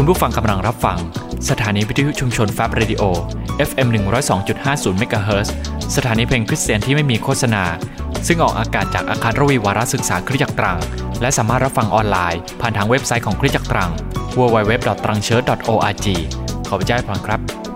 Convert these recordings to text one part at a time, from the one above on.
คุณผู้ฟังกำลังรับฟัง สถานีวิทยุชุมชนแฟบเรดิโอ FM 102.50เมกะเฮิรตซ์สถานีเพลงคริสเตียนที่ไม่มีโฆษณา ซึ่งออกอากาศจากอาคารรวีวารศึกษาคริสตจักรตรัง และสามารถรับฟังออนไลน์ผ่านทางเว็บไซต์ของคริสตจักรตรัง www.trangchurch.org ขอพระเจ้าให้พรครับ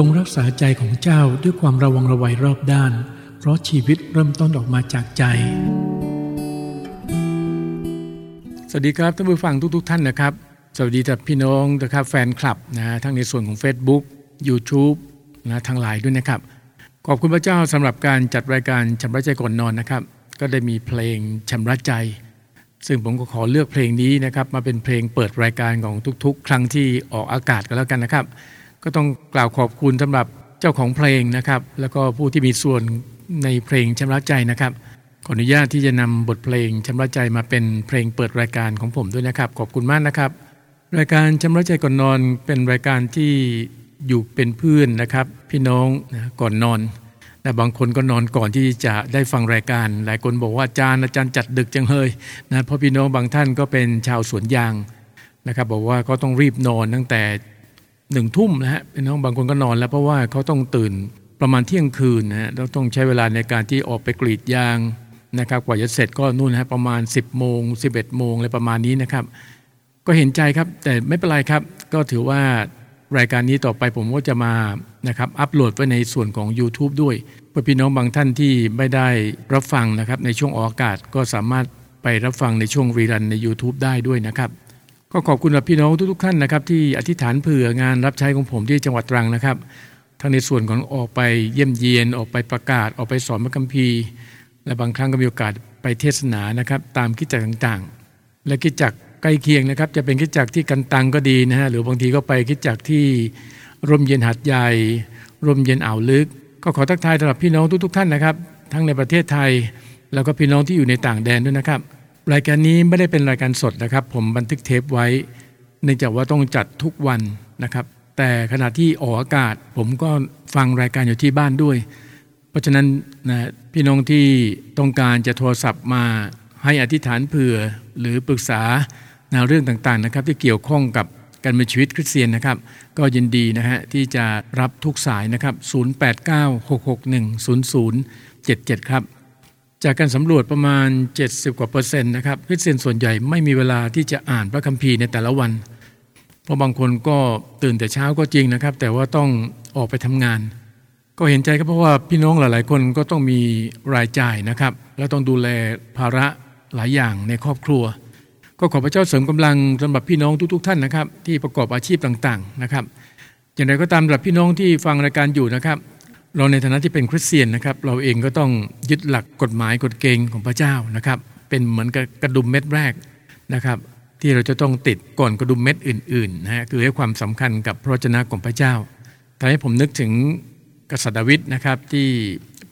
จงรักษาใจของเจ้าด้วยความระวังระวัยรอบด้าน เพราะชีวิตเริ่มต้นออกมาจากใจ สวัสดีครับท่านผู้ฟังทุก ๆ ท่านนะครับ สวัสดีท่านพี่น้องนะครับแฟนคลับนะทั้งในส่วนของ Facebook YouTube นะทางไลน์ด้วยนะครับ ขอบคุณพระเจ้าสำหรับการจัดรายการชำระใจก่อนนอนนะครับ ก็ได้มีเพลงชำระใจ ซึ่งผมก็ขอเลือกเพลงนี้นะครับ มาเป็นเพลงเปิดรายการของทุก ๆ ครั้งที่ออกอากาศกันแล้วกันนะครับ ก็ต้องกล่าวขอบคุณสำหรับเจ้าของเพลงนะครับ แล้วก็ผู้ที่มีส่วนในเพลงชำระใจนะครับ ขออนุญาตที่จะนำบทเพลงชำระใจมาเป็นเพลงเปิดรายการของผมด้วยนะครับ ขอบคุณมากนะครับ รายการชำระใจก่อนนอนเป็นรายการที่อยู่เป็นเพื่อนนะครับ พี่น้องนะก่อนนอนแต่บางคนก็นอนก่อนที่จะได้ฟังรายการ หลายคนบอกว่าอาจารย์อาจารย์จัดดึกจังเลยนะเพราะพี่น้องบางท่านก็เป็นชาวสวนยางนะครับ บอกว่าก็ต้องรีบนอนตั้งแต่ หนึ่งทุ่มนะฮะพี่น้องบางคนก็นอนแล้วเพราะว่าเขาต้องตื่นประมาณเที่ยงคืนนะฮะแล้วต้องใช้เวลาในการที่ออกไปกรีดยางนะครับกว่าจะเสร็จก็นู่นนะประมาณ 10โมง11โมงอะไรประมาณนี้นะครับ ก็เห็นใจครับแต่ไม่เป็นไรครับ ก็ถือว่ารายการนี้ต่อไปผมก็จะมานะครับอัปโหลดไว้ในส่วนของ YouTube ด้วยเพื่อพี่น้องบางท่านที่ไม่ได้รับฟังนะครับในช่วงออกอากาศก็สามารถไปรับฟังในช่วงรีรันใน YouTube ได้ด้วยนะครับ ก็ขอบคุณพี่น้องทุกๆท่านนะครับ ที่อธิษฐานเผื่องานรับใช้ของผมที่จังหวัดตรังนะครับทั้งในส่วนของออกไปเยี่ยมเยียนออกไปประกาศออกไปสอนพระคัมภีร์ และบางครั้งก็มีโอกาสไปเทศนานะครับตามกิจจักรต่างๆ และกิจจักรใกล้เคียงนะครับ จะเป็นคิดจักที่กันตังก็ดีนะฮะหรือบางทีก็ไปคิดจักที่ร่มเย็นหัดใหญ่ ร่มเย็นอ่าวลึก ก็ขอทักทายสำหรับพี่น้องทุกๆ ท่านนะครับ ทั้งในประเทศไทย แล้วก็พี่น้องที่อยู่ในต่างแดนด้วยนะครับ รายการนี้ไม่ได้เป็นรายการสดนะครับ ผมบันทึกเทปไว้เนื่องจากว่าต้องจัดทุกวันนะครับ แต่ขณะที่ออกอากาศ ผมก็ฟังรายการอยู่ที่บ้านด้วย เพราะฉะนั้นนะพี่น้องที่ต้องการจะโทรศัพท์มาให้อธิษฐานเผื่อหรือปรึกษาแนวเรื่องต่างๆนะครับ ที่เกี่ยวข้องกับการมีชีวิตคริสเตียนนะครับ ก็ยินดีนะฮะที่จะรับทุกสายนะครับ 0896610077 ครับ จากการสำรวจประมาณ 70 กว่าเปอร์เซ็นต์นะครับคริสเตียนส่วนใหญ่ไม่มีเวลาที่จะอ่านพระคัมภีร์ในแต่ละวัน เพราะบางคนก็ตื่นแต่เช้าก็จริงนะครับ แต่ว่าต้องออกไปทำงาน ก็เห็นใจครับเพราะว่าพี่น้องหลาย ๆ คนก็ต้องมีรายจ่ายนะครับ และต้องดูแลภาระหลายอย่างในครอบครัว ก็ขอพระเจ้าเสริมกำลังสำหรับพี่น้องทุก ๆ ท่านนะครับ ที่ประกอบอาชีพต่าง ๆ นะครับ อย่างไรก็ตามสำหรับพี่น้องที่ฟังรายการอยู่นะครับ เราในฐานะที่เป็นคริสเตียนนะครับ เราเองก็ต้องยึดหลักกฎหมายกฎเกณฑ์ของพระเจ้านะครับ เป็นเหมือนกับกระดุมเม็ดแรกนะครับที่เราจะต้องติดก่อนกระดุมเม็ดอื่นๆนะฮะคือให้ความสำคัญกับพระเจ้าของพระเจ้าทำให้ผมนึกถึงกษัตริย์ดาวิดนะครับที่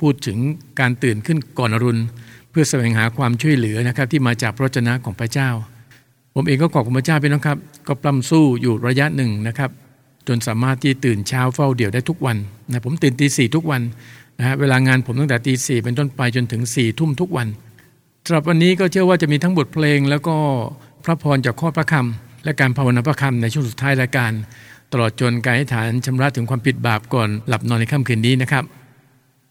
พูดถึงการตื่นขึ้นก่อนอรุณ เพื่อแสวงหาความช่วยเหลือนะครับ ที่มาจากพระเจ้าของพระเจ้า ผมเองก็ขอบคุณพระเจ้าพี่น้องครับ ก็ปล้ำสู้อยู่ระยะหนึ่งนะครับ จนสามารถที่ตื่นเช้าเฝ้าเดี่ยวได้ทุกวันนะผมตื่นตีสี่ทุกวันนะฮะเวลางานผมตั้งแต่ตีสี่เป็นต้นไปจนถึงสี่ทุ่มทุกวันสำหรับวันนี้ก็เชื่อว่าจะมีทั้งบทเพลง แล้วก็พระพรจากข้อพระคำและการภาวนาพระคำในช่วงสุดท้ายรายการ ตลอดจนการให้ฐานชำระถึงความผิดบาปก่อนหลับนอนในค่ำคืนนี้นะครับ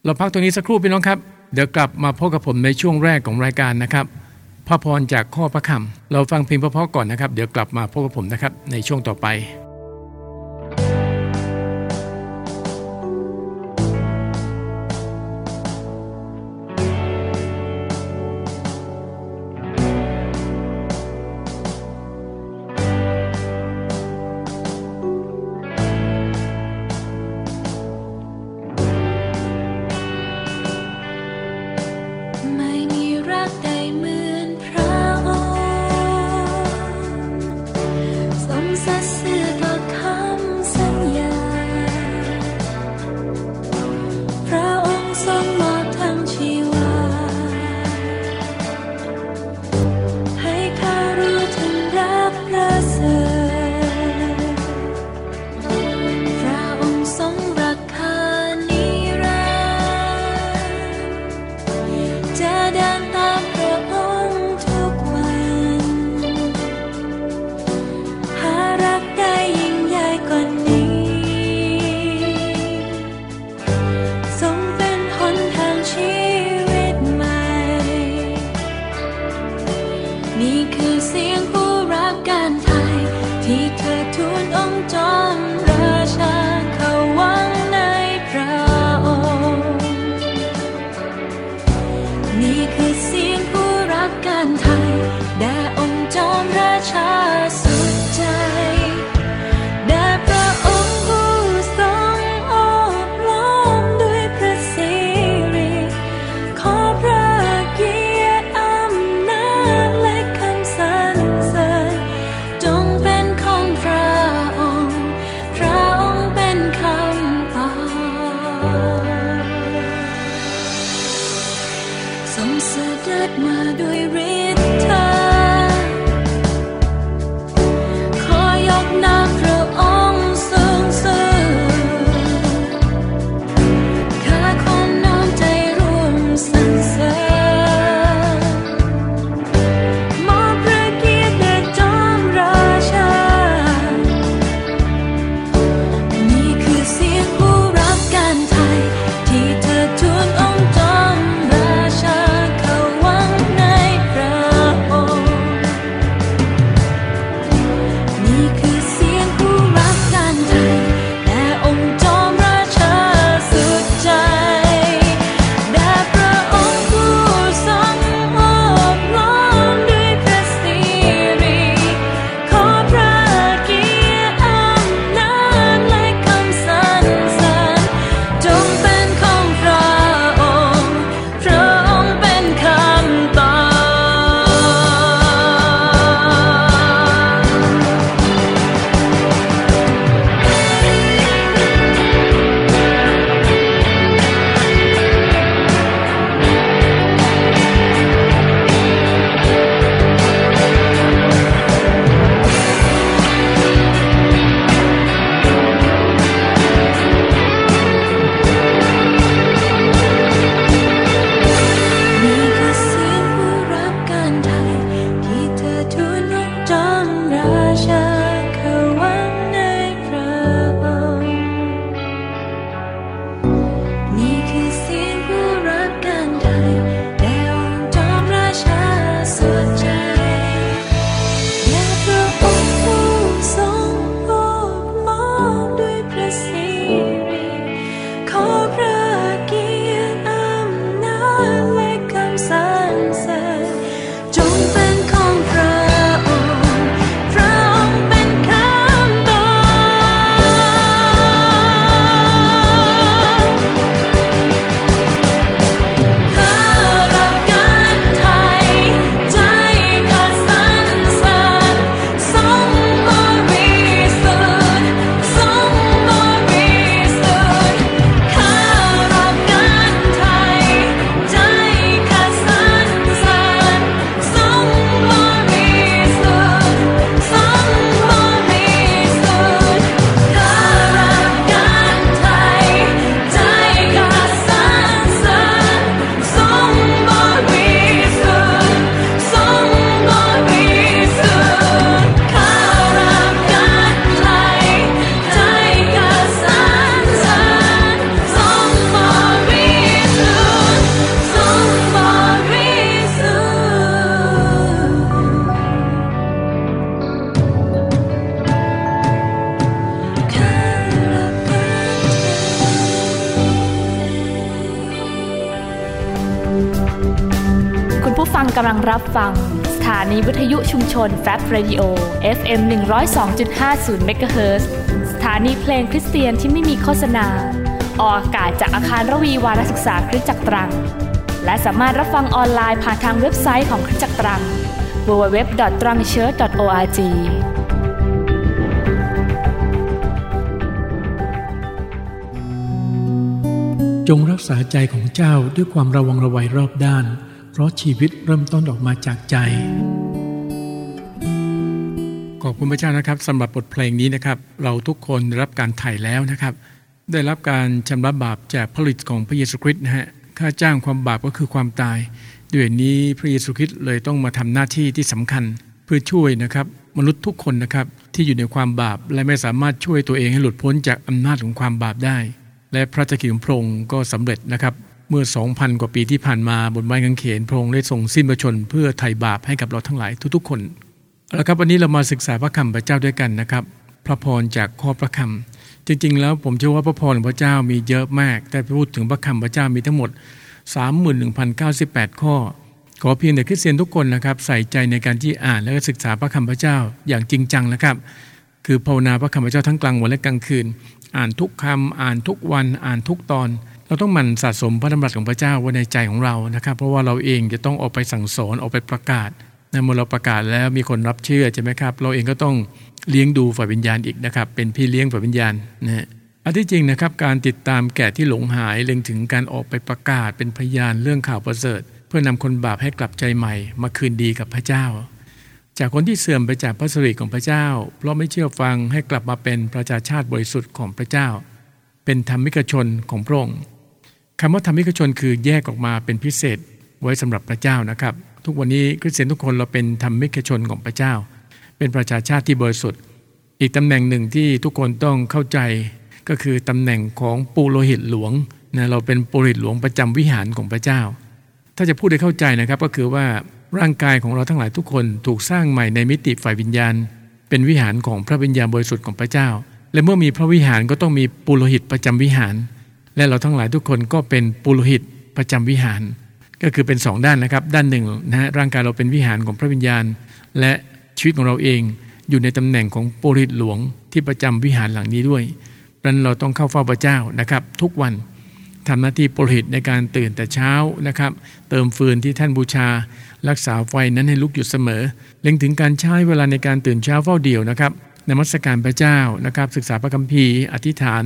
เราพักตรงนี้สักครู่พี่น้องครับ เดี๋ยวกลับมาพบกับผมในช่วงแรกของรายการนะครับพระพรจากข้อพระคำเราฟังเพลงเพราะๆก่อนนะครับ เดี๋ยวกลับมาพบกับผมนะครับในช่วงต่อไป สถานีวิทยุชุมชน Fab Radio FM 102.50เมกะเฮิรตซ์สถานีเพลงคริสเตียนที่ไม่มีโฆษณา ออกอากาศจากอาคารรวีวารศึกษาคริสตจักรตรัง และสามารถรับฟังออนไลน์ผ่านทางเว็บไซต์ของคริสตจักรตรัง www.trangchurch.org จงรักษาใจของเจ้าด้วยความระวังระไวรอบด้าน เพราะชีวิตเริ่มต้นออกมาจากใจ ขอบคุณพระเจ้านะครับสำหรับบทเพลงนี้นะครับ เราทุกคนได้รับการไถ่แล้วนะครับ ได้รับการชำระบาปจากผลิตของพระเยซูคริสต์นะฮะค่าจ้างความบาปก็คือความตาย ด้วยนี้พระเยซูคริสต์เลยต้องมาทำหน้าที่ที่สำคัญ เพื่อช่วยนะครับมนุษย์ทุกคนนะครับที่อยู่ในความบาปและไม่สามารถช่วยตัวเองให้หลุดพ้นจากอำนาจของความบาปได้ และพระเจ้ากิจของพระองค์ก็สำเร็จนะครับ เมื่อ 2,000 กว่าปีที่ผ่านมาบนไม้กางเขนพระองค์ได้ทรงสิ้นพระชนเพื่อไถ่บาปให้กับเราทั้งหลายทุกๆ คนแล้วครับวันนี้เรามาศึกษาพระคำพระเจ้าด้วยกันนะครับ พระพรจากข้อพระคำจริงๆ แล้วผมเชื่อว่าพระพรของพระเจ้ามีเยอะมาก แต่พูดถึงพระคำพระเจ้ามีทั้งหมด 31,098 ข้อ ขอเพียงแต่คริสเตียนทุกคนนะครับใส่ใจในการที่อ่านและศึกษาพระคำพระเจ้าอย่างจริงจังนะครับ คือภาวนาพระคำพระเจ้าทั้งกลางวันและกลางคืน อ่านทุกคำอ่านทุกวันอ่านทุกตอน เราต้องหมั่นสะสมพระธรรมรัสของพระเจ้าไว้ในใจของเรานะครับ เพราะว่าเราเองจะต้องออกไปสั่งสอนออกไปประกาศนะเมื่อเราประกาศแล้วมีคนรับเชื่อใช่ไหมครับ เราเองก็ต้องเลี้ยงดูฝ่ายวิญญาณอีกนะครับ เป็นพี่เลี้ยงฝ่ายวิญญาณนะฮะอันที่จริงนะครับการติดตามแก่ที่หลงหายเล็งถึงการออกไปประกาศเป็นพยานเรื่องข่าวประเสริฐ เพื่อนำคนบาปให้กลับใจใหม่ มาคืนดีกับพระเจ้า จากคนที่เสื่อมไปจากพระสิริของพระเจ้า เพราะไม่เชื่อฟังให้กลับมาเป็นประชาชาติบริสุทธิ์ของพระเจ้า เป็นธรรมิกชนของพระองค์คำว่าธรรมิกชนคือแยกออกมาเป็นพิเศษไว้สำหรับพระเจ้านะครับ ทุกวันนี้คริสเตียนทุกคนเราเป็นธรรมิกชนของพระเจ้า เป็นประชาชาติที่บริสุทธิ์ อีกตำแหน่งหนึ่งที่ทุกคนต้องเข้าใจก็คือตำแหน่งของปูโรหิตหลวงนะเราเป็นปูโรหิตหลวงประจำวิหารของพระเจ้า ถ้าจะพูดให้เข้าใจนะครับก็คือว่า ร่างกายของเราทั้งหลายทุกคนถูกสร้างใหม่ในมิติฝ่ายวิญญาณ เป็นวิหารของพระวิญญาณบริสุทธิ์ของพระเจ้า และเมื่อมีพระวิหารก็ต้องมีปุโรหิตประจำวิหาร และเราทั้งหลายทุกคนก็เป็นปุโรหิตประจำวิหาร ก็คือเป็นสองด้านนะครับ ด้านหนึ่งนะฮะร่างกายเราเป็นวิหารของพระวิญญาณ และชีวิตของเราเองอยู่ในตำแหน่งของปุโรหิตหลวงที่ประจำวิหารหลังนี้ด้วยดังนั้นเราต้องเข้าเฝ้าพระเจ้านะครับ ทุกวันทำหน้าที่ปุโรหิตในการตื่นแต่เช้านะครับ เติมฟืนที่ท่านบูชา รักษาไฟนั้นให้ลุกอยู่เสมอ เล็งถึงการใช้เวลาในการตื่นเช้าเฝ้าเดี่ยวนะครับนมัสการพระเจ้านะครับ ศึกษาพระคัมภีร์อธิษฐาน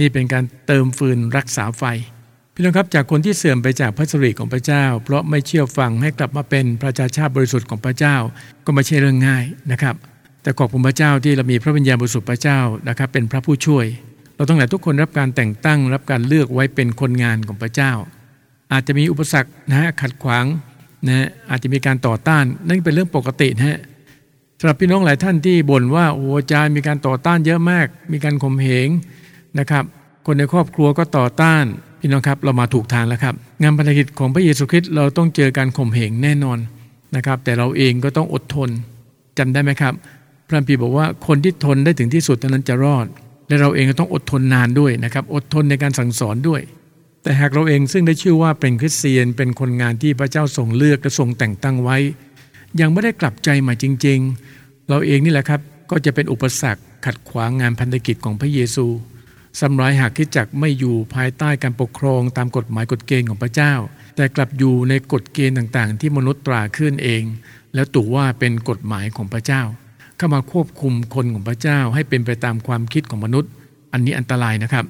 นี่เป็นการเติมฟืนรักษาไฟ พี่น้องครับจากคนที่เสื่อมไปจากพระสิริของพระเจ้า เพราะไม่เชื่อฟังให้กลับมาเป็นประชาชาติบริสุทธิ์ของพระเจ้า ก็ไม่ใช่เรื่องง่ายนะครับ แต่ขอบคุณพระเจ้าที่เรามีพระวิญญาณบริสุทธิ์พระเจ้านะครับ เป็นพระผู้ช่วย เราต้องหลายทุกคนรับการแต่งตั้ง รับการเลือกไว้เป็นคนงานของพระเจ้า อาจจะมีอุปสรรคนะฮะขัดขวาง นะอาจจะมีการต่อต้าน นั่นเป็นเรื่องปกตินะฮะสำหรับพี่น้องหลายท่านที่บ่นว่าโอ้อาจารย์มีการต่อต้านเยอะมาก มีการข่มเหงนะครับ คนในครอบครัวก็ต่อต้านพี่น้องครับเรามาถูกทางแล้วครับ งานพันธกิจของพระเยซูคริสต์เราต้องเจอการข่มเหงแน่นอนนะครับ แต่เราเองก็ต้องอดทนจำได้ไหมครับ พระพีบอกว่าคนที่ทนได้ถึงที่สุดเท่านั้นจะรอด และเราเองก็ต้องอดทนนานด้วยนะครับ อดทนในการสั่งสอนด้วย แต่หากเราเองซึ่งได้ชื่อว่าเป็นคริสเตียนเป็นคนงานที่พระเจ้าทรงเลือกและทรงแต่งตั้งไว้ ยังไม่ได้กลับใจใหม่จริง ๆ เราเองนี่แหละครับก็จะเป็นอุปสรรคขัดขวางงานพันธกิจของพระเยซูสำร้ายหากคิดจักไม่อยู่ภายใต้การปกครองตามกฎหมายกฎเกณฑ์ของพระเจ้า แต่กลับอยู่ในกฎเกณฑ์ต่างๆ ที่มนุษย์ตราขึ้นเอง แล้วตู่ว่าเป็นกฎหมายของพระเจ้า เข้ามาควบคุมคนของพระเจ้าให้เป็นไปตามความคิดของมนุษย์ อันนี้อันตรายนะครับ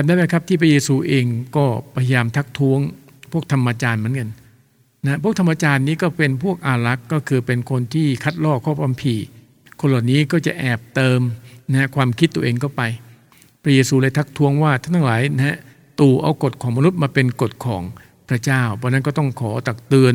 จำได้ไหมครับที่พระเยซูเองก็พยายามทักท้วงพวกธรรมจารย์เหมือนกันนะพวกธรรมจารย์นี้ก็เป็นพวกอารักษ์ก็คือเป็นคนที่คัดลอกข้อความผีคนเหล่านี้ก็จะแอบเติมนะความคิดตัวเองเข้าไป พระเยซูเลยทักท้วงว่าท่านทั้งหลายนะฮะตู่เอากฎของมนุษย์มาเป็นกฎของพระเจ้า เพราะนั้นก็ต้องขอตักเตือน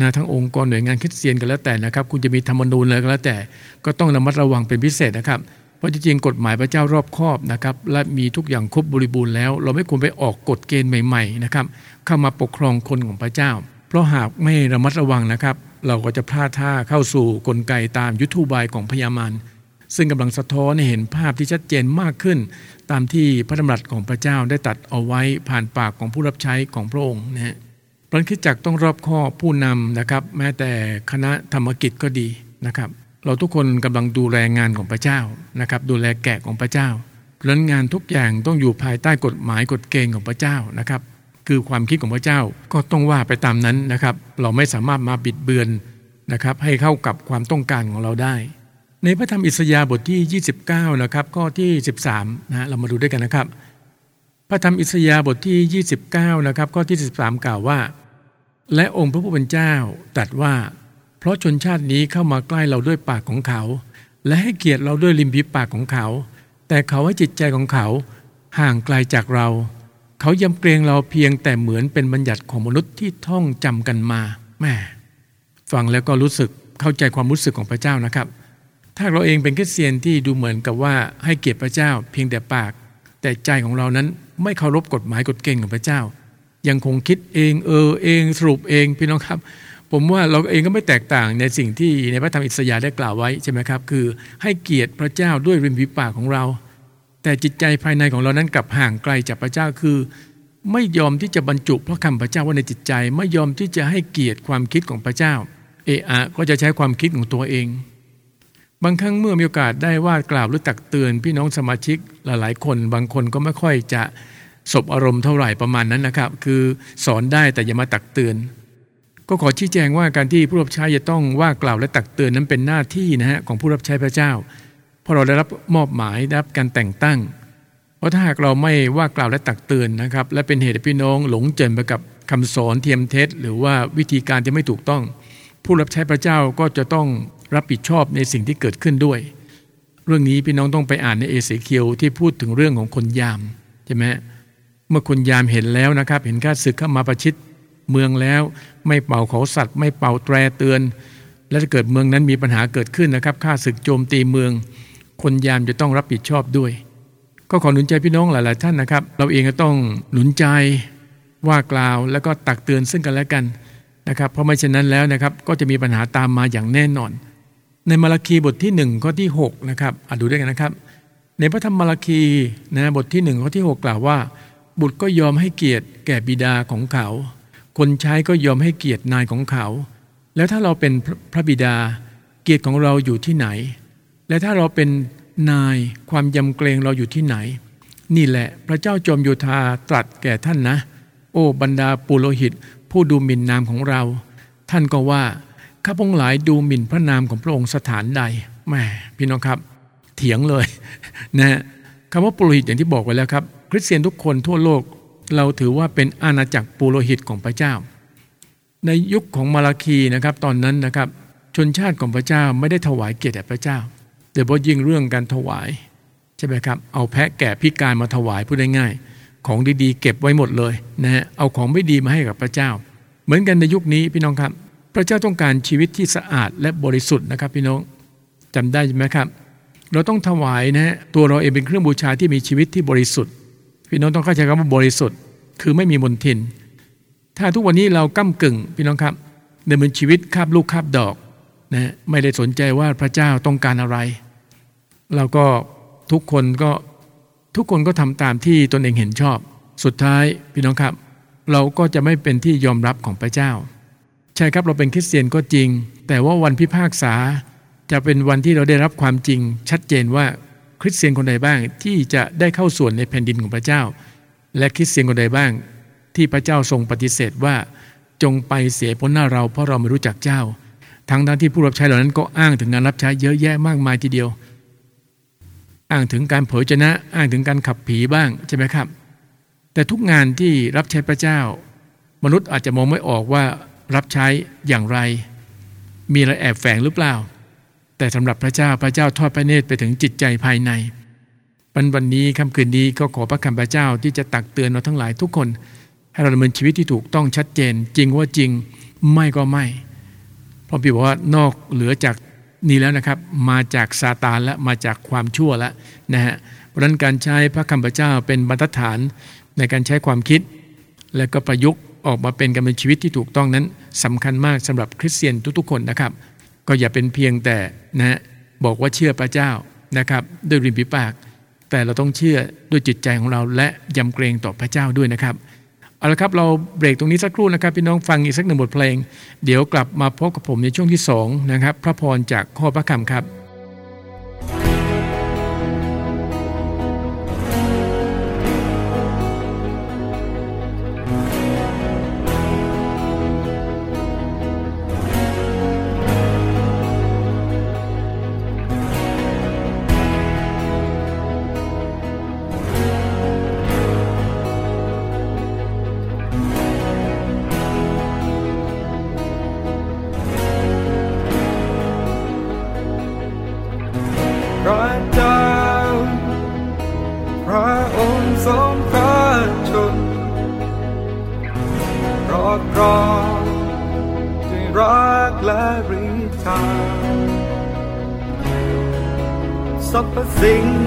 นะทั้งองค์กรหน่วยงานคริสเตียนกันแล้วแต่นะครับ คุณจะมีธรรมนูญอะไรก็แล้วแต่ ก็ต้องระมัดระวังเป็นพิเศษนะครับเราะจริงๆกฎหมายพระเจ้ารอบคอบนะครับ และมีทุกอย่างครบบริบูรณ์แล้ว เราไม่ควรไปออกกฎเกณฑ์ใหม่ๆนะครับเข้ามาปกครองคนของพระเจ้า เพราะหากไม่ระมัดระวังนะครับ เราก็จะพลาดท่าเข้าสู่กลไกตามยุทธบายของพญามารซึ่งกำลังสะท้อนให้เห็นภาพที่ชัดเจนมากขึ้น ตามที่พระดำรัสของพระเจ้าได้ตัดเอาไว้ผ่านปากของผู้รับใช้ของพระองค์นะฮะพระคิดจักต้องรอบคอผู้นำนะครับ แม้แต่คณะธรรมกิจก็ดีนะครับ เราทุกคนกำลังดูแลงานของพระเจ้านะครับ ดูแลแกะของพระเจ้าเพราะนั้นงานทุกอย่างต้องอยู่ภายใต้กฎหมายกฎเกณฑ์ของพระเจ้านะครับ คือความคิดของพระเจ้าก็ต้องว่าไปตามนั้นนะครับ เราไม่สามารถมาบิดเบือนนะครับ ให้เข้ากับความต้องการของเราได้ ในพระธรรมอิสยาห์บทที่ 29 นะครับข้อที่ 13นะเรามาดูด้วยกันนะครับ พระธรรมอิสยาห์บทที่ 29 นะครับข้อที่ 13 กล่าวว่า และองค์พระผู้เป็นเจ้าตรัสว่า เพราะชนชาตินี้เข้ามาใกล้เราด้วยปากของเขา และให้เกียรติเราด้วยริมฝีปากของเขา แต่เขาให้จิตใจของเขา ห่างไกลจากเรา เขายำเกรงเราเพียงแต่เหมือนเป็นบัญญัติของมนุษย์ที่ท่องจำกันมาแม่ฟังแล้วก็รู้สึกเข้าใจความรู้สึกของพระเจ้านะครับ ถ้าเราเองเป็นคริสเตียนที่ดูเหมือนกับว่าให้เกียรติพระเจ้า เพียงแต่ปาก แต่ใจของเรานั้นไม่เคารพกฎหมายกฎเกณฑ์ของพระเจ้า ยังคงคิดเองเออเองสรุปเองพี่น้องครับ ผมว่าเราเองก็ไม่แตกต่างในสิ่งที่ในพระธรรมอิสยาห์ได้กล่าวไว้ใช่ไหมครับ คือให้เกียรติพระเจ้าด้วยริมฝีปากของเรา แต่จิตใจภายในของเรานั้นกลับห่างไกลจากพระเจ้าคือ ไม่ยอมที่จะบรรจุพระคำพระเจ้าไว้ในจิตใจ ไม่ยอมที่จะให้เกียรติความคิดของพระเจ้า เอะอะก็จะใช้ความคิดของตัวเอง บางครั้งเมื่อมีโอกาสได้ว่ากล่าวหรือตักเตือน พี่น้องสมาชิกหลายๆ คน บางคนก็ไม่ค่อยจะสบอารมณ์เท่าไหร่ประมาณนั้นนะครับ คือสอนได้แต่อย่ามาตักเตือน ก็ขอชี้แจงว่าการที่ผู้รับใช้จะต้องว่ากล่าวและตักเตือนนั้นเป็นหน้าที่นะฮะของผู้รับใช้พระเจ้า เพราะเราได้รับมอบหมายได้รับการแต่งตั้ง เพราะถ้าหากเราไม่ว่ากล่าวและตักเตือนนะครับ และเป็นเหตุให้พี่น้องหลงเจินไปกับคำสอนเทียมเท็จ หรือว่าวิธีการที่ไม่ถูกต้อง ผู้รับใช้พระเจ้าก็จะต้องรับผิดชอบในสิ่งที่เกิดขึ้นด้วย เรื่องนี้พี่น้องต้องไปอ่านในเอเสเคียวที่พูดถึงเรื่องของคนยามใช่ไหมเมื่อคนยามเห็นแล้วนะครับ เห็นข้าศึกเข้ามาประชิด เมืองแล้ว ไม่เป่าเขาสัตว์ ไม่เป่าแตรเตือน และถ้าเกิดเมืองนั้นมีปัญหาเกิดขึ้นนะครับข้าศึกโจมตีเมือง คนยามจะต้องรับผิดชอบด้วย ก็ขอหนุนใจพี่น้องหลาย ๆ ท่านนะครับ เราเองก็ต้องหนุนใจว่ากล่าวแล้วก็ตักเตือนซึ่งกันและกันนะครับ เพราะไม่เช่นนั้นแล้วนะครับ ก็จะมีปัญหาตามมาอย่างแน่นอน ในมาราคีบทที่1ข้อที่6นะครับอ่านดูด้วยกันนะครับ ในพระธรรมมาราคีนะบทที่1ข้อที่ 6 กล่าวว่า บุตรก็ยอมให้เกียรติแก่บิดาของเขา คนใช้ก็ยอมให้เกียรตินายของเขา แล้วถ้าเราเป็นพระบิดา เกียรติของเราอยู่ที่ไหน และถ้าเราเป็นนายความยำเกรงเราอยู่ที่ไหน นี่แหละพระเจ้าจอมโยธาตรัสแก่ท่านนะ โอ้บรรดาปุโรหิต ผู้ดูหมิ่นนามของเรา ท่านก็ว่าข้าพงหลายดูหมิ่นพระนามของพระองค์สถานใดแหมพี่น้องครับ เถียงเลยนะคำว่าปุโรหิตอย่างที่บอกไว้แล้วครับ คริสเตียนทุกคนทั่วโลก เราถือว่าเป็นอาณาจักรปุโรหิตของพระเจ้า ในยุคของมาราคีนะครับ ตอนนั้นนะครับ ชนชาติของพระเจ้าไม่ได้ถวายเกียรติแด่พระเจ้าโดยเฉพาะยิ่งเรื่องการถวายใช่ไหมครับ เอาแพะแกะพิการมาถวายพูดได้ง่ายของดีๆ เก็บไว้หมดเลยนะฮะเอาของไม่ดีมาให้กับพระเจ้า เหมือนกันในยุคนี้พี่น้องครับ พระเจ้าต้องการชีวิตที่สะอาดและบริสุทธิ์นะครับ พี่น้องจำได้ไหมครับ เราต้องถวายนะฮะตัวเราเองเป็นเครื่องบูชาที่มีชีวิตที่บริสุทธิ์ พี่น้องต้องเข้าใจคำว่าบริสุทธิ์ คือไม่มีมลทิน ถ้าทุกวันนี้เราก้ากึ่ง พี่น้องครับดำเนินชีวิตคาบลูกคาบดอกนะไม่ได้สนใจว่าพระเจ้าต้องการอะไร เราก็ทุกคนก็ทุกคนก็ทำตามที่ตนเองเห็นชอบ สุดท้ายพี่น้องครับ เราก็จะไม่เป็นที่ยอมรับของพระเจ้า ใช่ครับเราเป็นคริสเตียนก็จริง แต่ว่าวันพิพากษาจะเป็นวันที่เราได้รับความจริง ชัดเจนว่า คริสเตียนคนใดบ้างที่จะได้เข้าส่วนในแผ่นดินของพระเจ้า และคริสเตียนคนใดบ้าง ที่พระเจ้าทรงปฏิเสธว่าจงไปเสียพ้นหน้าเราเพราะเราไม่รู้จักเจ้า ทั้งทั้งที่ผู้รับใช้เหล่านั้นก็อ้างถึงงานรับใช้เยอะแยะมากมายทีเดียว อ้างถึงการเผยชนะอ้างถึงการขับผีบ้างใช่ไหมครับ แต่ทุกงานที่รับใช้พระเจ้า มนุษย์อาจจะมองไม่ออกว่ารับใช้อย่างไร มีอะไรแอบแฝงหรือเปล่า แต่สำหรับพระเจ้าพระเจ้าทอดพระเนตรไปถึงจิตใจภายในวันวันนี้ค่ำคืนนี้ก็ขอพระคำพระเจ้าที่จะตักเตือนเราทั้งหลายทุกคน ให้เราดำเนินชีวิตที่ถูกต้องชัดเจน จริงว่าจริงไม่ก็ไม่เพราะพี่บอกว่านอกเหลือจากนี้แล้วนะครับ มาจากซาตานและมาจากความชั่วแล้วนะฮะเพราะนั้นการใช้พระคำพระเจ้าเป็นบรรทัดฐานในการใช้ความคิด และก็ประยุกต์ออกมาเป็นการเป็นชีวิตที่ถูกต้องนั้นสำคัญมากสำหรับคริสเตียนทุกๆคนนะครับ ก็อย่าเป็นเพียงแต่นะบอกว่าเชื่อพระเจ้านะครับ ด้วยริมฝีปาก แต่เราต้องเชื่อด้วยจิตใจของเรา และยำเกรงต่อพระเจ้าด้วยนะครับเอาละครับเราเบรกตรงนี้สักครู่นะครับพี่น้องฟังอีกสักหนึ่งบทเพลง เดี๋ยวกลับมาพบกับผมในช่วงที่2นะครับพระพรจากข้อพระคำครับ สร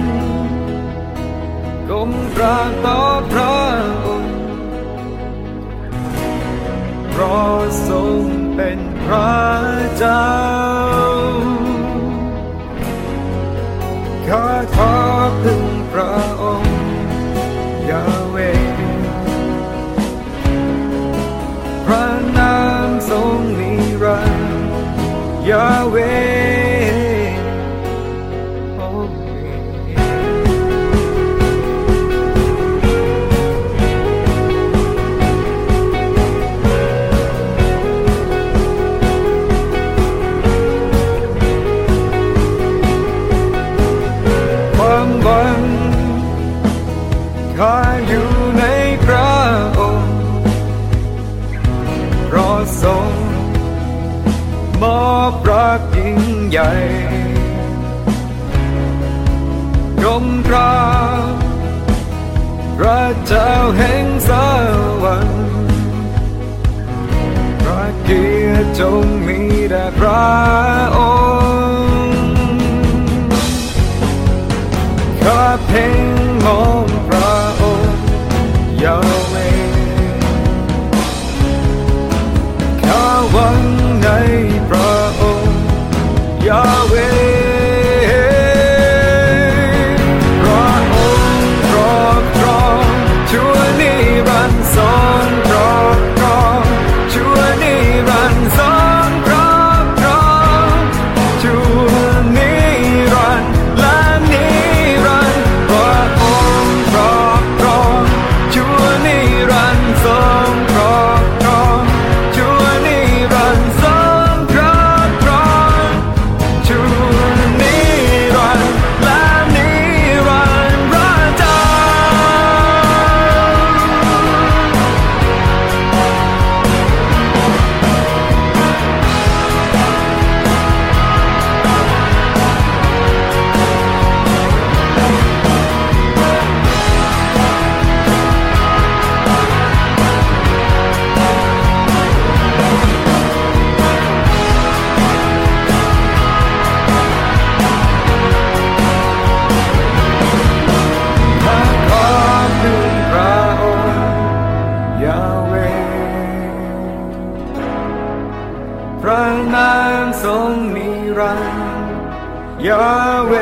และจงมีแด่พระองค์ขอเพ่งมอง พระนามทรงมีรันยาเว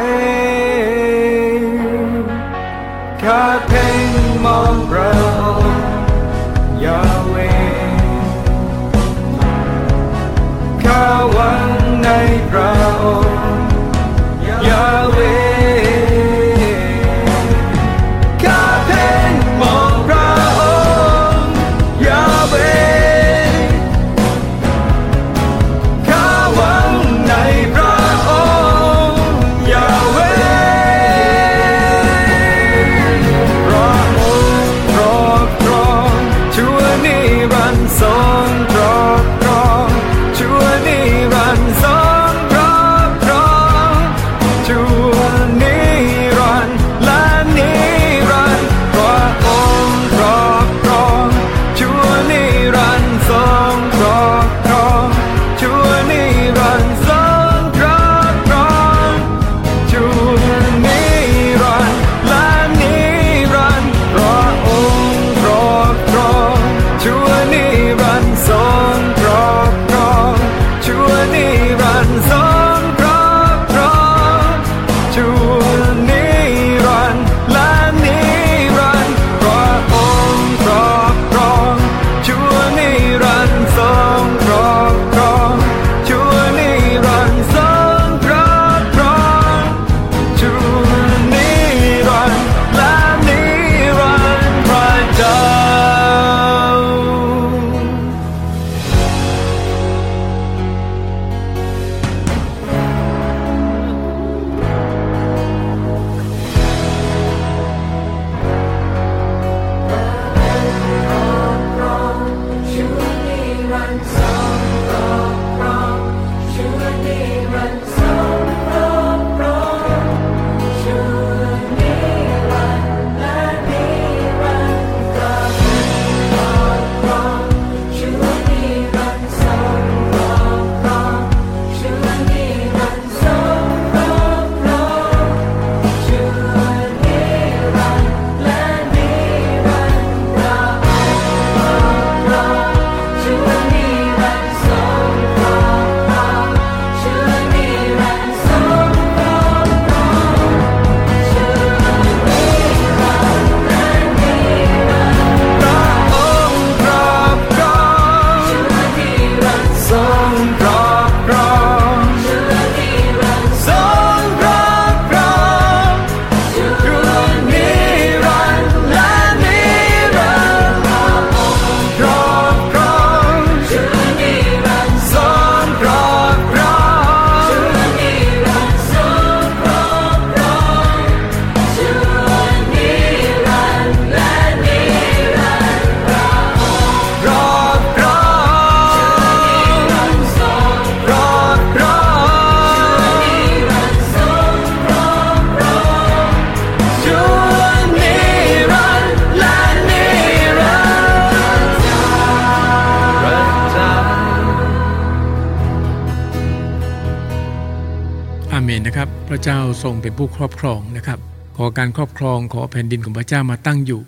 ระเจ้าทรงเป็นผู้ครอบครองนะครับ ขอการครอบครองขอแผ่นดินของพระเจ้ามาตั้งอยู่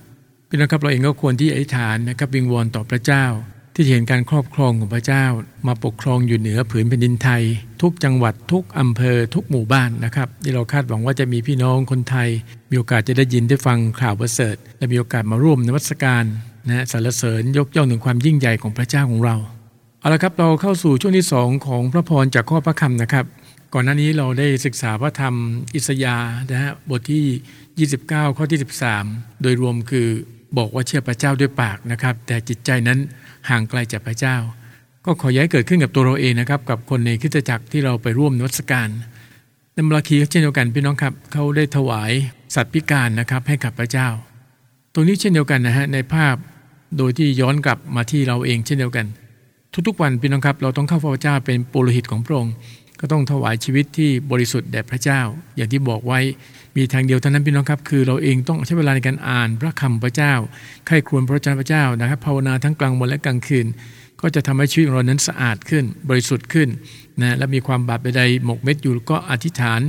พี่น้องครับเราเองก็ควรที่อธิษฐานนะครับวิงวอนต่อพระเจ้า ที่เห็นการครอบครองของพระเจ้า มาปกครองอยู่เหนือผืนแผ่นดินไทย ทุกจังหวัดทุกอำเภอทุกหมู่บ้านนะครับที่เราคาดหวังว่าจะมีพี่น้องคนไทย มีโอกาสจะได้ยินได้ฟังข่าวประเสริฐและมีโอกาสมาร่วมนวัตการนะฮะสรรเสริญยกย่องถึงความยิ่งใหญ่ของพระเจ้าของเราเอาละครับเราเข้าสู่ช่วงที่ 2 ของพระพรจากข้อพระคำนะครับ ก่อนหน้านี้เราได้ศึกษาพระธรรมอิสยาห์นะฮะบทที่ 29 ข้อที่ 13 โดยรวมคือบอกว่าเชื่อพระเจ้าด้วยปากนะครับ แต่จิตใจนั้นห่างไกลจากพระเจ้า ก็ขอย้ายเกิดขึ้นกับตัวเราเองนะครับ กับคนในคริสตจักรที่เราไปร่วมนวัตการในมราคีเช่นเดียวกันพี่น้องครับเขาได้ถวายสัตว์พิการนะครับให้กับพระเจ้า ตรงนี้เช่นเดียวกันนะฮะในภาพโดยที่ย้อนกลับมาที่เราเองเช่นเดียวกัน ทุกๆวันพี่น้องครับ เราต้องเข้าเฝ้าพระเจ้าเป็นปุโรหิตของพระองค์ ก็ต้องถวายชีวิตที่บริสุทธิ์แด่พระเจ้า อย่างที่บอกไว้มีทางเดียวเท่านั้นพี่น้องครับ คือเราเองต้องใช้เวลาในการอ่านพระคำพระเจ้าใคร่ครวญพระวจนะพระเจ้านะครับภาวนาทั้งกลางวันและกลางคืน ก็จะทำให้ชีวิตของเรานั้นสะอาดขึ้น บริสุทธิ์ขึ้นนะและมีความบาปใดๆหมกเม็ดอยู่ก็อธิษฐาน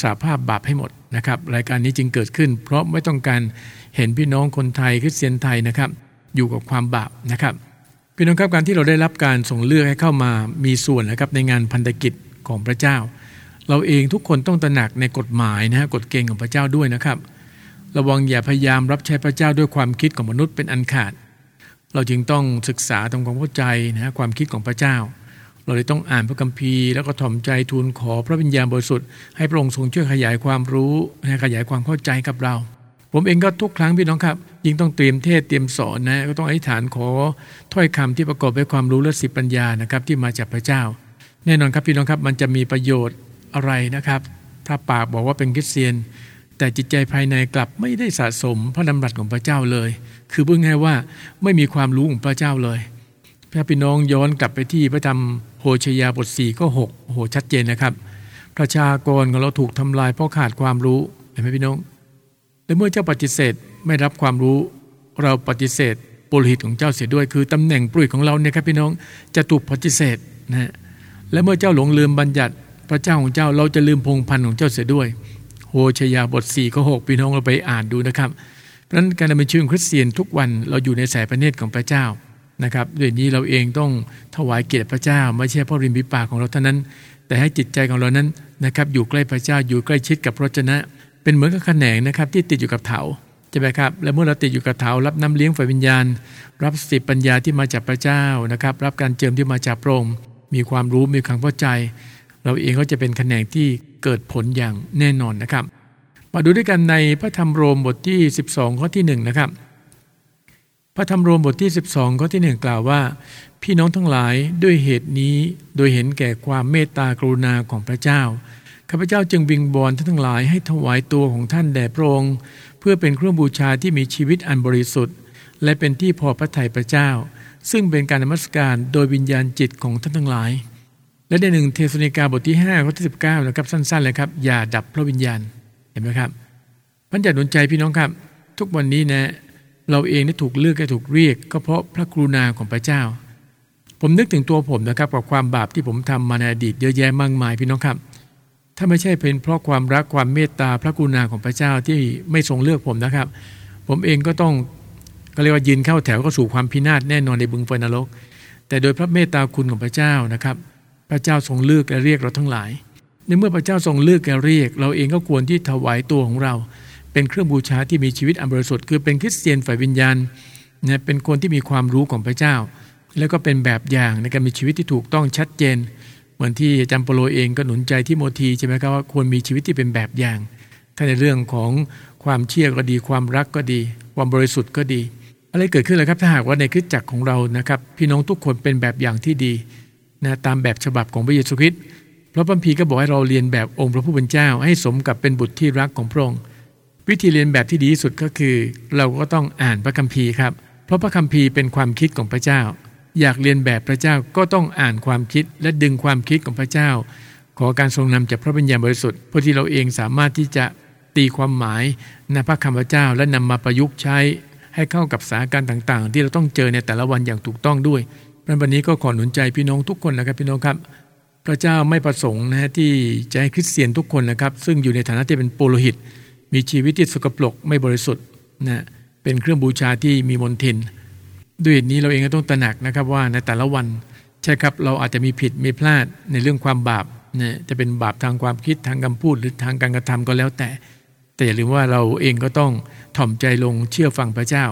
สาภาพบาปให้หมดนะครับรายการนี้จึงเกิดขึ้น เพราะไม่ต้องการเห็นพี่น้องคนไทยคริสเตียนไทยนะครับ อยู่กับความบาปนะครับพี่น้องครับการที่เราได้รับการส่งเลือกให้เข้ามามีส่วนนะครับในงานพันธกิจ ของพระเจ้า เราเองทุกคนต้องตระหนักในกฎหมายนะฮะกฎเกณฑ์ของพระเจ้าด้วยนะครับ ระวังอย่าพยายามรับใช้พระเจ้าด้วยความคิดของมนุษย์เป็นอันขาด เราจึงต้องศึกษาทำความเข้าใจนะฮะความคิดของพระเจ้า เราเลยต้องอ่านพระคัมภีร์ แล้วก็ถ่อมใจทูลขอพระวิญญาณบริสุทธิ์ให้พระองค์ทรงช่วยขยายความรู้นะขยายความเข้าใจกับเราผมเองก็ทุกครั้งพี่น้องครับ ยิ่งต้องเตรียมเทศเตรียมสอนนะก็ต้องอธิษฐานขอถ้อยคำที่ประกอบด้วยความรู้และสิปัญญานะครับที่มาจากพระเจ้า แน่นอนครับพี่น้องครับมันจะมีประโยชน์อะไรนะครับ ถ้าปากบอกว่าเป็นคริสเตียน แต่จิตใจภายในกลับไม่ได้สะสมพระดำรัสของพระเจ้าเลย คือพูดง่ายว่าไม่มีความรู้ของพระเจ้าเลยถ้าพี่น้องย้อนกลับไปที่พระธรรมโฮชยาบท4ก็6โอ้โหชัดเจนนะครับ ประชากรของเราถูกทำลายเพราะขาดความรู้เห็นไหมพี่น้องและเมื่อเจ้าปฏิเสธไม่รับความรู้เราปฏิเสธปุโรหิตของเจ้าเสียด้วย คือตำแหน่งปุโรหิตของเราเนี่ยครับพี่น้องจะถูกปฏิเสธนะฮะ และเมื่อเจ้าหลงลืมบัญญัติพระเจ้าของเจ้าเราจะลืมพงพันธ์ของเจ้าเสียด้วย โฮชยาบท4ข้อ6พี่น้องเราไปอ่านดูนะครับ เพราะนั้นการดำเนินชีวิตคริสเตียนทุกวันเราอยู่ในสายพระเนตรของพระเจ้านะครับด้วยนี้เราเองต้องถวายเกียรติพระเจ้า ไม่ใช่เพราะริมฝีปากของเราเท่านั้น แต่ให้จิตใจของเรานั้นนะครับอยู่ใกล้พระเจ้าอยู่ใกล้ชิดกับพระเจ้าเป็นเหมือนกับแขนงนะครับที่ติดอยู่กับเถาใช่ไหมครับและเมื่อเราติดอยู่กับเถารับน้ำเลี้ยงฝ่ายวิญญาณ รับสติปัญญาที่มาจากพระเจ้านะครับ รับการเจิมที่มาจากพระองค์ มีความรู้มีความเข้าใจ เราเองก็จะเป็นแขนงที่เกิดผลอย่างแน่นอนนะครับ มาดูด้วยกันในพระธรรมโรมบทที่ 12 ข้อที่1นะครับพระธรรมโรมบทที่ 12 ข้อที่ 1 กล่าวว่า พี่น้องทั้งหลายด้วยเหตุนี้โดยเห็นแก่ความเมตตากรุณาของพระเจ้าข้าพเจ้าจึงวิงบอลท่านทั้งหลายให้ถวายตัวของท่านแด่พระองค์เพื่อเป็นเครื่องบูชาที่มีชีวิตอันบริสุทธิ์ และเป็นที่พอพระทัยพระเจ้า ซึ่งเป็นการนมัสการโดยวิญญาณจิตของท่านทั้งหลาย และในหนึ่งเทสนิกาบทที่5ข้อที่19นะครับสั้นๆเลยครับ อย่าดับพระวิญญาณเห็นไหมครับพันจัดหนุนใจพี่น้องครับ ทุกวันนี้นะ เราเองได้ถูกเลือกและถูกเรียก ก็เพราะพระกรุณาของพระเจ้า ผมนึกถึงตัวผมนะครับกับความบาปที่ผมทำมาในอดีตเยอะแยะมากมายพี่น้องครับถ้าไม่ใช่เป็นเพราะความรักความเมตตาพระกรุณาของพระเจ้าที่ไม่ทรงเลือกผมนะครับ ผมเองก็ต้อง ก็เรียกว่ายืนเข้าแถวก็สู่ความพินาศแน่นอนในบึงไฟนรก แต่โดยพระเมตตาคุณของพระเจ้านะครับ พระเจ้าทรงเลือกและเรียกเราทั้งหลาย ในเมื่อพระเจ้าทรงเลือกและเรียก เราเองก็ควรที่ถวายตัวของเรา เป็นเครื่องบูชาที่มีชีวิตอันบริสุทธิ์คือเป็นคริสเตียนฝ่ายวิญญาณนะเป็นคนที่มีความรู้ของพระเจ้า แล้วก็เป็นแบบอย่างในการมีชีวิตที่ถูกต้องชัดเจน เหมือนที่อาจารย์เปโลเองก็หนุนใจที่โมทีใช่ไหมครับว่าควรมีชีวิตที่เป็นแบบอย่างถ้าในเรื่องของความเชื่อก็ดี ความรักก็ดี ความบริสุทธิ์ก็ดี อะไรเกิดขึ้นเลยครับถ้าหากว่าในคริสตจักรของเรานะครับ พี่น้องทุกคนเป็นแบบอย่างที่ดีนะตามแบบฉบับของพระเยซูคริสต์เพราะพระพีก็บอกให้เราเรียนแบบองค์พระผู้เป็นเจ้า ให้สมกับเป็นบุตรที่รักของพระองค์วิธีเรียนแบบที่ดีที่สุดก็คือ เราก็ต้องอ่านพระคัมภีร์ครับ เพราะพระคัมภีร์เป็นความคิดของพระเจ้า อยากเรียนแบบพระเจ้าก็ต้องอ่านความคิดและดึงความคิดของพระเจ้า ขอการทรงนำจากพระวิญญาณบริสุทธิ์เพื่อที่เราเองสามารถที่จะตีความหมายในพระคำพระเจ้าและนำมาประยุกต์ใช้ ให้เข้ากับสถานการณ์ต่างๆ ที่เราต้องเจอในแต่ละวันอย่างถูกต้องด้วยวันนี้ก็ขอหนุนใจพี่น้องทุกคนนะครับพี่น้องครับ พระเจ้าไม่ประสงค์นะฮะที่จะให้คริสเตียนทุกคนนะครับ ซึ่งอยู่ในฐานะที่เป็นปุโรหิต มีชีวิตที่สกปรกไม่บริสุทธิ์นะเป็นเครื่องบูชาที่มีมนทิน ด้วยเหตุนี้เราเองก็ต้องตระหนักนะครับว่าในแต่ละวันใช่ครับเราอาจจะมีผิดมีพลาดในเรื่องความบาปนะจะเป็นบาปทางความคิดทางคำพูดหรือทางการกระทำก็แล้วแต่ แต่อย่าลืมว่าเราเองก็ต้องถ่อมใจลงเชื่อฟังพระเจ้า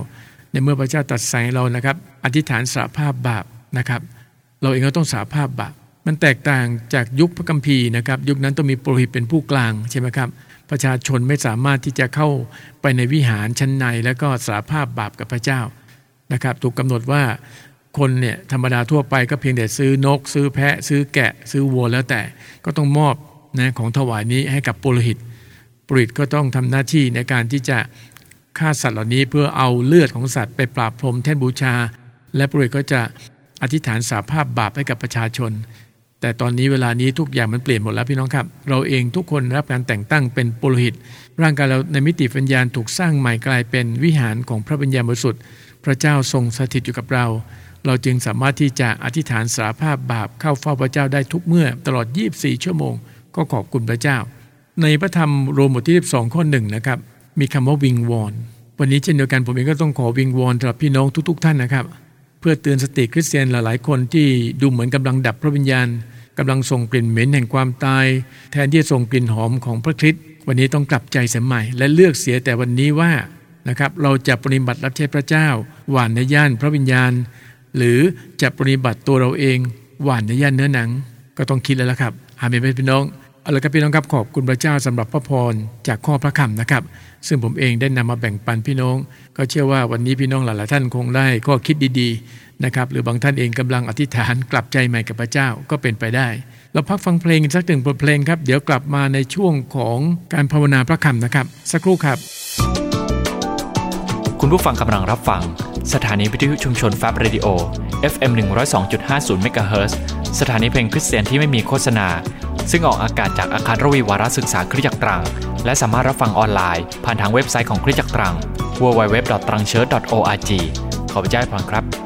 ในเมื่อพระเจ้าตัดสายเรานะครับ อธิษฐานสาภาพบาปนะครับ เราเองก็ต้องสาภาพบาปมันแตกต่างจากยุคพระกัมภีร์นะครับ ยุคนั้นต้องมีโปรหิตเป็นผู้กลางใช่ไหมครับ ประชาชนไม่สามารถที่จะเข้าไปในวิหารชั้นใน แล้วก็สาภาพบาปกับพระเจ้านะครับ ถูกกำหนดว่าคนเนี่ยธรรมดาทั่วไปก็เพียงแต่ซื้อนก ซื้อแพะ ซื้อแกะ ซื้อวัวแล้วแต่ก็ต้องมอบนะของถวายนี้ให้กับปรหิต ปุริตก็ต้องทำหน้าที่ในการที่จะฆ่าสัตว์เหล่านี้เพื่อเอาเลือดของสัตว์ไปปราบพรมแท่นบูชา และปุริตก็จะอธิษฐานสาภาพบาปให้กับประชาชน แต่ตอนนี้เวลานี้ทุกอย่างมันเปลี่ยนหมดแล้วพี่น้องครับ เราเองทุกคนรับการแต่งตั้งเป็นปุโรหิต ร่างกายเราในมิติปัญญาถูกสร้างใหม่กลายเป็นวิหารของพระปัญญาบริสุทธิ์พระเจ้าทรงสถิตอยู่กับเรา เราจึงสามารถที่จะอธิษฐานสาภาพบาปเข้าเฝ้าพระเจ้าได้ทุกเมื่อตลอด 24 ชั่วโมง ก็ขอบคุณพระเจ้า ในพระธรรมโรมบทที่12ข้อหนึ่งนะครับ มีคำว่าวิงวอน วันนี้เช่นเดียวกันผมเองก็ต้องขอวิงวอนสำหรับพี่น้องทุก ๆ ท่านนะครับ เพื่อเตือนสติคริสเตียนหลายๆ คนที่ดูเหมือนกำลังดับพระวิญญาณกำลังส่งกลิ่นเหม็นแห่งความตาย แทนที่จะส่งกลิ่นหอมของพระคริสต์วันนี้ต้องกลับใจเสียใหม่ และเลือกเสียแต่วันนี้ว่านะครับเราจะปฏิบัติรับใช้พระเจ้า หวานในย่านพระวิญญาณ หรือจะปฏิบัติตัวเราเอง หวานในย่านเนื้อหนัง ก็ต้องคิดแล้วละครับอาเมนพี่น้อง เอาละครับพี่น้องครับขอบคุณพระเจ้าสำหรับพระพรจากข้อพระคำนะครับ ซึ่งผมเองได้นำมาแบ่งปันพี่น้อง ก็เชื่อว่าวันนี้พี่น้องหลายๆท่านคงได้ข้อคิดดีๆนะครับหรือบางท่านเองกำลังอธิษฐานกลับใจใหม่กับพระเจ้าก็เป็นไปได้ เราพักฟังเพลงสักหนึ่งบทเพลงครับ เดี๋ยวกลับมาในช่วงของการภาวนาพระคำนะครับ สักครู่ครับ คุณผู้ฟังกำลังรับฟัง สถานีวิทยุชุมชน Fab Radio FM 102.50เมกะเฮิรตซ์สถานีเพลงคริสเตียนที่ไม่มีโฆษณา ซึ่งออกอากาศจากอาคารรวีวารศึกษาคริสตจักรตรัง และสามารถรับฟังออนไลน์ ผ่านทางเว็บไซต์ของคริสตจักรตรัง www.trangchurch.org ขอพระเจ้าให้พรครับ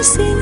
ด้วยสิ้น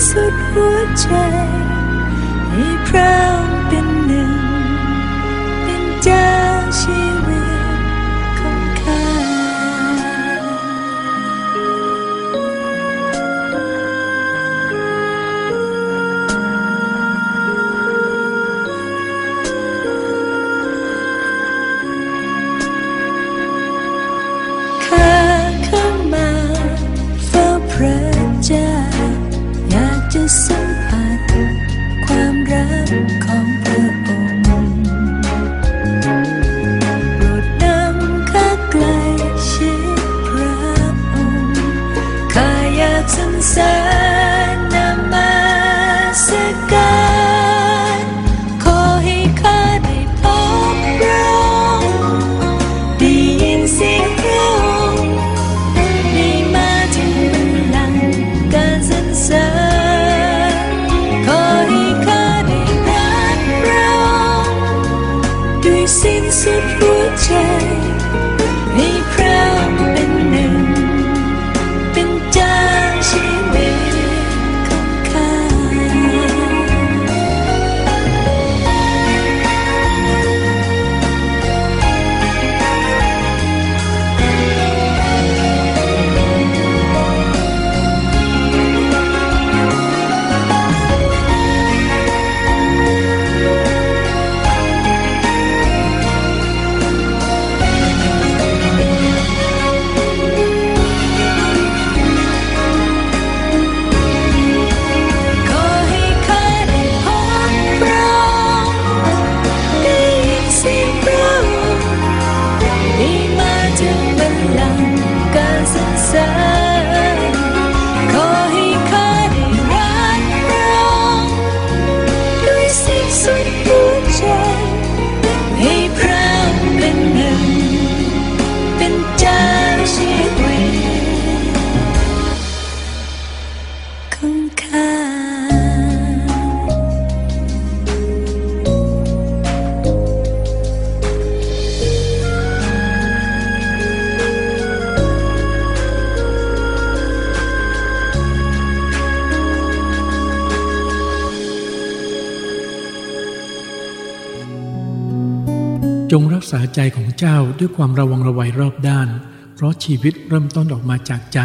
ด้วยความระวังระวัยรอบด้าน เพราะชีวิตเริ่มต้นออกมาจากใจ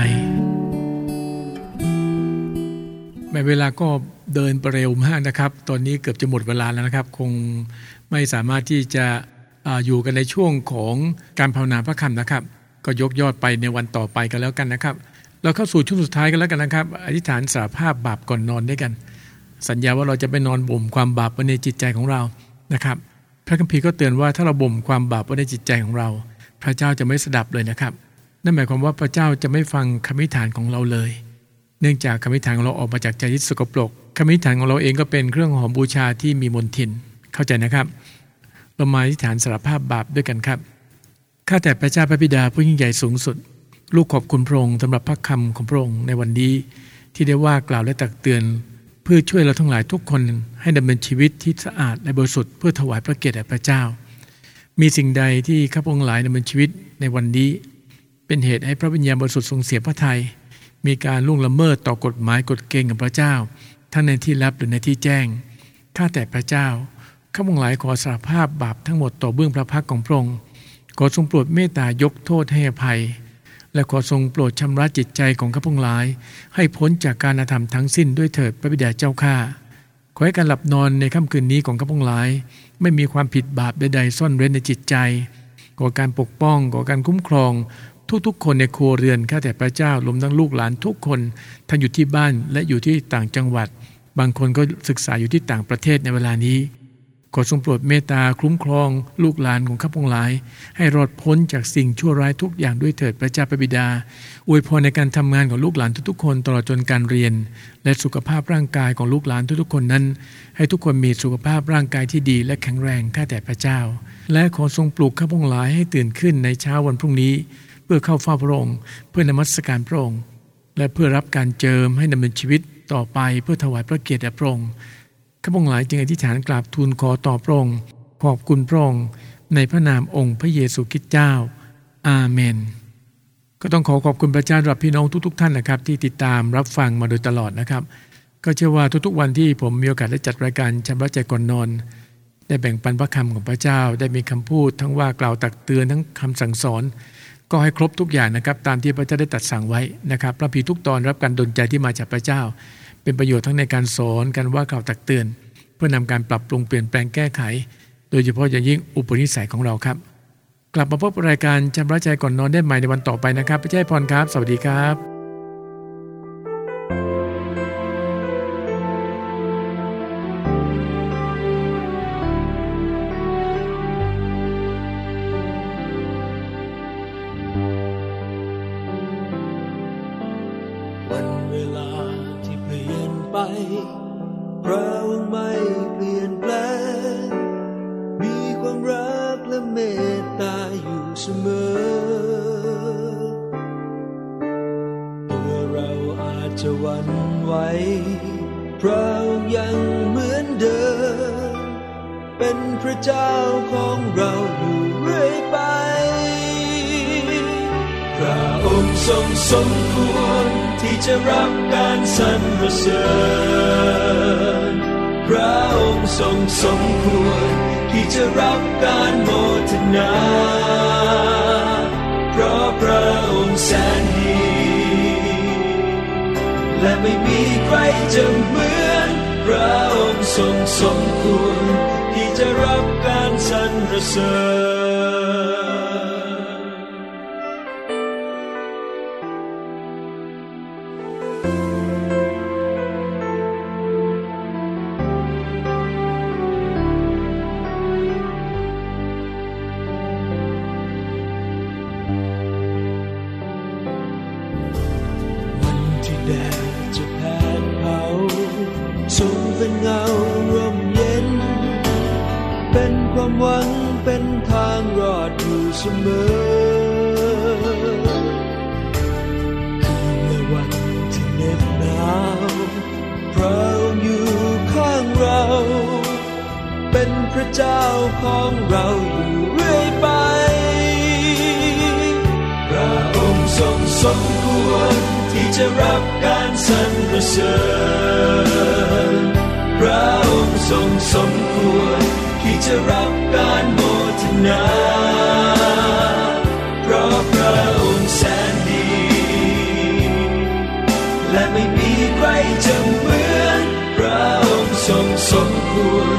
แม้เวลาก็เดินปเร็วมากนะครับ ตอนนี้เกือบจะหมดเวลาแล้วนะครับ คงไม่สามารถที่จะอาอยู่กันในช่วงของการภาวนาพระคำนะครับ ก็ยกยอดไปในวันต่อไปกันแล้วกันนะครับเราเข้าสู่ช่วงสุดท้ายกันแล้วกันนะครับ อธิษฐานสารภาพบาปก่อนนอนด้วยกัน สัญญาว่าเราจะไปนอนบ่มความบาปไว้ในจิตใจของเรานะครับ พระคัมภีร์ก็เตือนว่าถ้าเราบ่มความบาปไว้ในจิตใจของเรา พระเจ้าจะไม่สดับเลยนะครับ นั่นหมายความว่าพระเจ้าจะไม่ฟังคำอธิษฐานของเราเลย เนื่องจากคำอธิษฐานของเราออกมาจากใจที่สกปรกคำอธิษฐานของเราเองก็เป็นเครื่องหอมบูชาที่มีมนทิน เข้าใจนะครับ เรามาอธิษฐานสารภาพบาปด้วยกันครับข้าแต่พระเจ้าพระบิดาผู้ยิ่งใหญ่สูงสุด ลูกขอบคุณพระองค์สำหรับพระคำของพระองค์ในวันนี้ที่ได้ว่ากล่าวและตักเตือน เพื่อช่วยเราทั้งหลายทุกคนให้ดำเนินชีวิตที่สะอาดและบริสุทธิ์เพื่อถวายพระเกียรติแด่พระเจ้า มีสิ่งใดที่ข้าพองค์หลายดำเนินชีวิตในวันนี้ เป็นเหตุให้พระวิญญาณบริสุทธิ์ทรงเสียพระทัยมีการล่วงละเมิดต่อกฎหมายกฎเกณฑ์ของพระเจ้า ทั้งในที่ลับหรือในที่แจ้งข้าแต่พระเจ้าข้าพองหลายขอสารภาพบาปทั้งหมดต่อเบื้องพระพักของพระองค์ขอทรงโปรดเมตตายกโทษให้อภัย และขอทรงโปรดชำระจิตใจของข้าพงหลาย ให้พ้นจากการอาธรรมทั้งสิ้นด้วยเถิดพระบิดาเจ้าข้าขอให้การหลับนอนในค่ำคืนนี้ของข้าพงหลาย ไม่มีความผิดบาปใดๆซ่อนเร้นในจิตใจขอการปกป้องขอการคุ้มครอง ทุกๆ คนในครัวเรือนข้าแต่พระเจ้ารวมทั้งลูกหลานทุกคนท่านอยู่ที่บ้านและอยู่ที่ต่างจังหวัด บางคนก็ศึกษาอยู่ที่ต่างประเทศในเวลานี้ ขอทรงโปรดเมตตาคุ้มครองลูกหลานของข้าพงหลาย ให้รอดพ้นจากสิ่งชั่วร้ายทุกอย่างด้วยเถิดพระเจ้าพระบิดา อวยพรในการทำงานของลูกหลานทุกๆคนตลอดจนการเรียน และสุขภาพร่างกายของลูกหลานทุกๆคนนั้น ให้ทุกคนมีสุขภาพร่างกายที่ดีและแข็งแรงข้าแต่พระเจ้า และขอทรงปลูกข้าพงหลายให้ตื่นขึ้นในเช้าวันพรุ่งนี้ เพื่อเข้าเฝ้าพระองค์ เพื่อนมัสการพระองค์และเพื่อรับการเจิมให้ดำเนินชีวิตต่อไปเพื่อถวายพระเกียรติแด่พระองค์ ข้าพงหลายจึงอธิษฐานกราบทูลขอต่อพระองค์ขอบคุณพระองค์ในพระนามองค์พระเยซูคริสต์เจ้า อาเมน ก็ต้องขอขอบคุณพระเจ้าสำหรับพี่น้องทุก ๆ ท่านนะครับ ที่ติดตามรับฟังมาโดยตลอดนะครับ ก็เชื่อว่าทุกๆวันที่ผมมีโอกาสได้จัดรายการชำระใจก่อนนอน ได้แบ่งปันพระคำของพระเจ้า ได้มีคำพูด ทั้งว่ากล่าวตักเตือนทั้งคำสั่งสอน ก็ให้ครบทุกอย่างนะครับ ตามที่พระเจ้าได้ตัดสั่งไว้นะครับพระพีทุกตอนรับการดลใจที่มาจากพระเจ้า เป็นประโยชน์ทั้งในการสอนการว่ากล่าวตักเตือน เพื่อนำการปรับปรุงเปลี่ยนแปลงแก้ไข โดยเฉพาะอย่างยิ่งอุปนิสัยของเราครับ กลับมาพบรายการชำระใจก่อนนอนได้ใหม่ในวันต่อไปนะครับพระเจ้าพรครับ สวัสดีครับ จะหวันไหวพระองค์ยังเหมือนเดิม เป็นพระเจ้าของเราอยู่เรื่อยไป พระองค์ทรงสมควรที่จะรับการสรรเสริญ พระองค์ทรงสมควรที่จะรับการโมทนา เพราะพระองค์ และไม่มีใครจะเหมือนพระองค์ทรงสมควรที่จะรับการสรรเสริญ จะรับการสรรเสริญพระองค์ทรงสมควรที่จะรับการโมทนาเพราะพระองค์แสนดี และไม่มีใครจะเหมือนพระองค์ทรงสมควร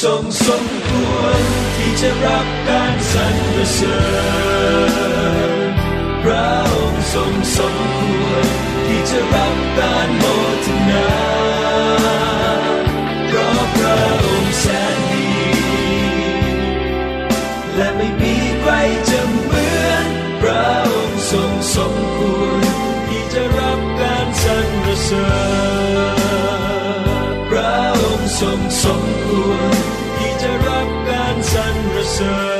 ทรงสมควรที่จะรับการสรรเสริญพระองค์ทรงสมควรที่จะรับการโมทนา ร